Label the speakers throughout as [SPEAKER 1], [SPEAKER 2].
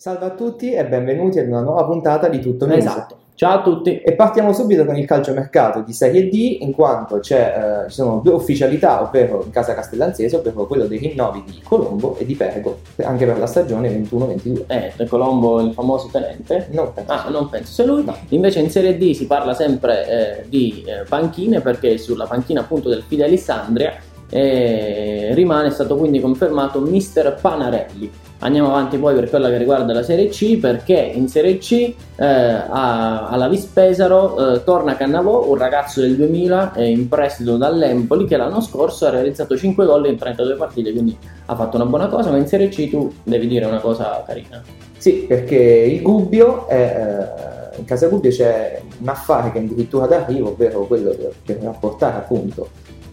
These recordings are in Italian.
[SPEAKER 1] Salve a tutti e benvenuti ad una nuova puntata di Tutto News.
[SPEAKER 2] Esatto. Ciao a tutti.
[SPEAKER 1] E partiamo subito con il calciomercato di Serie D, in quanto c'è, eh, ci sono due ufficialità, ovvero in casa castellanzese, ovvero quello dei rinnovi di Colombo e di Perego, anche per la stagione 21-22.
[SPEAKER 2] Eh, Colombo il famoso tenente?
[SPEAKER 1] Non penso.
[SPEAKER 2] Ah, non penso sia lui.
[SPEAKER 1] No.
[SPEAKER 2] Invece in Serie D si parla sempre eh, di eh, panchine perché sulla panchina appunto del Fidelis Andria eh, rimane stato quindi confermato Mister Panarelli. Andiamo avanti poi per quella che riguarda la Serie C perché in Serie C eh, a- alla Vispesaro eh, torna Cannavò, un ragazzo del 2000 eh, in prestito dall'Empoli che l'anno scorso ha realizzato 5 gol in 32 partite, quindi ha fatto una buona cosa, ma in Serie C tu devi dire una cosa carina.
[SPEAKER 1] Sì, perché il Gubbio, è, eh, in casa Gubbio c'è un affare che è addirittura d'arrivo, ovvero quello che, che rapportare appunto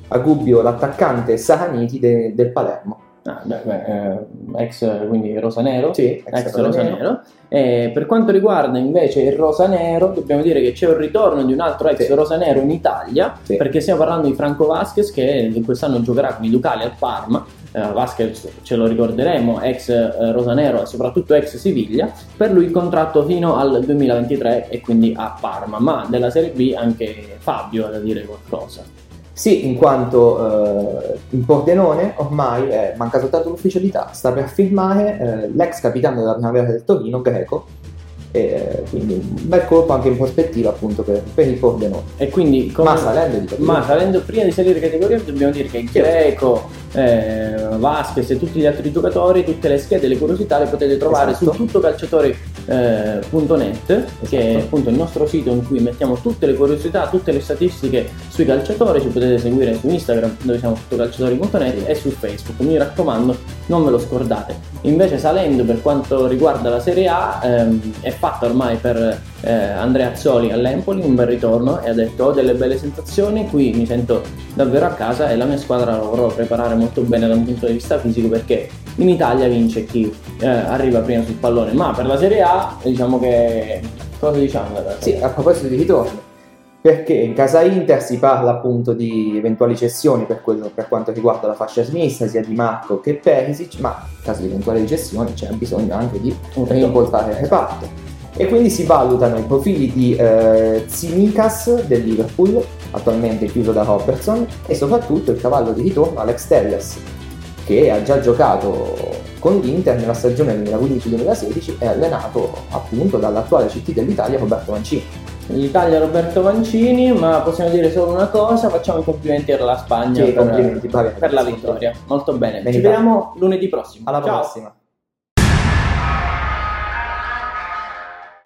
[SPEAKER 1] a Gubbio l'attaccante Sahaniti de- del Palermo.
[SPEAKER 2] Ah, beh, beh, eh, ex quindi rosanero.
[SPEAKER 1] Sì,
[SPEAKER 2] ex rosanero. E per quanto riguarda invece il rosanero, dobbiamo dire che c'è un ritorno di un altro ex
[SPEAKER 1] Sì.
[SPEAKER 2] rosanero in Italia,
[SPEAKER 1] Sì.
[SPEAKER 2] perché stiamo parlando di Franco Vasquez che quest'anno giocherà con i Ducali al Parma. Eh, Vasquez ce lo ricorderemo, ex eh, rosanero e soprattutto ex Siviglia. Per lui il contratto fino al 2023 e quindi a Parma, ma della Serie B anche Fabio ha da dire qualcosa.
[SPEAKER 1] Sì, in quanto eh, in Pordenone ormai eh, manca soltanto l'ufficialità, sta per firmare eh, l'ex capitano della primavera del Torino, Greco, e eh, quindi un bel colpo anche in prospettiva appunto per, per il Pordenone.
[SPEAKER 2] E quindi come-
[SPEAKER 1] Ma salendo di categoria.
[SPEAKER 2] Ma salendo prima di salire categoria dobbiamo dire che Greco, eh, Vasquez e tutti gli altri giocatori, tutte le schede le curiosità le potete trovare
[SPEAKER 1] Esatto.
[SPEAKER 2] su tuttocalciatori.net che è
[SPEAKER 1] Esatto.
[SPEAKER 2] appunto il nostro sito in cui mettiamo tutte le curiosità, tutte le statistiche sui calciatori, ci potete seguire su Instagram dove siamo tuttocalciatori.net e su Facebook, mi raccomando non ve lo scordate. Invece salendo per quanto riguarda la Serie A ehm, è fatta ormai per eh, Andrea Azzoli all'Empoli, un bel ritorno e ha detto ho delle belle sensazioni, qui mi sento davvero a casa e la mia squadra la vorrò preparare molto bene da un punto di vista fisico perché in Italia vince chi eh, arriva prima sul pallone, ma per la Serie A diciamo che cosa diciamo?
[SPEAKER 1] Sì, a proposito di ritorno, perché in casa Inter si parla appunto di eventuali cessioni per, quello, per quanto riguarda la fascia sinistra, sia di Marco che Perisic, ma in caso di eventuali cessioni c'è bisogno anche di rinvoltare il reparto. E quindi si valutano i profili di eh, Tsimikas del Liverpool, attualmente chiuso da Robertson, e soprattutto il cavallo di ritorno Alex Telles, che ha già giocato con l'Inter nella stagione 2015-2016 e allenato appunto dall'attuale CT dell'Italia Roberto Mancini.
[SPEAKER 2] L'Italia Roberto Mancini, ma possiamo dire solo una cosa, facciamo i complimenti alla Spagna
[SPEAKER 1] Sì,
[SPEAKER 2] per,
[SPEAKER 1] complimenti, bravi
[SPEAKER 2] per la vittoria. Molto bene.
[SPEAKER 1] Bene,
[SPEAKER 2] Ci vediamo lunedì prossimo.
[SPEAKER 1] Alla
[SPEAKER 2] Ciao.
[SPEAKER 1] prossima!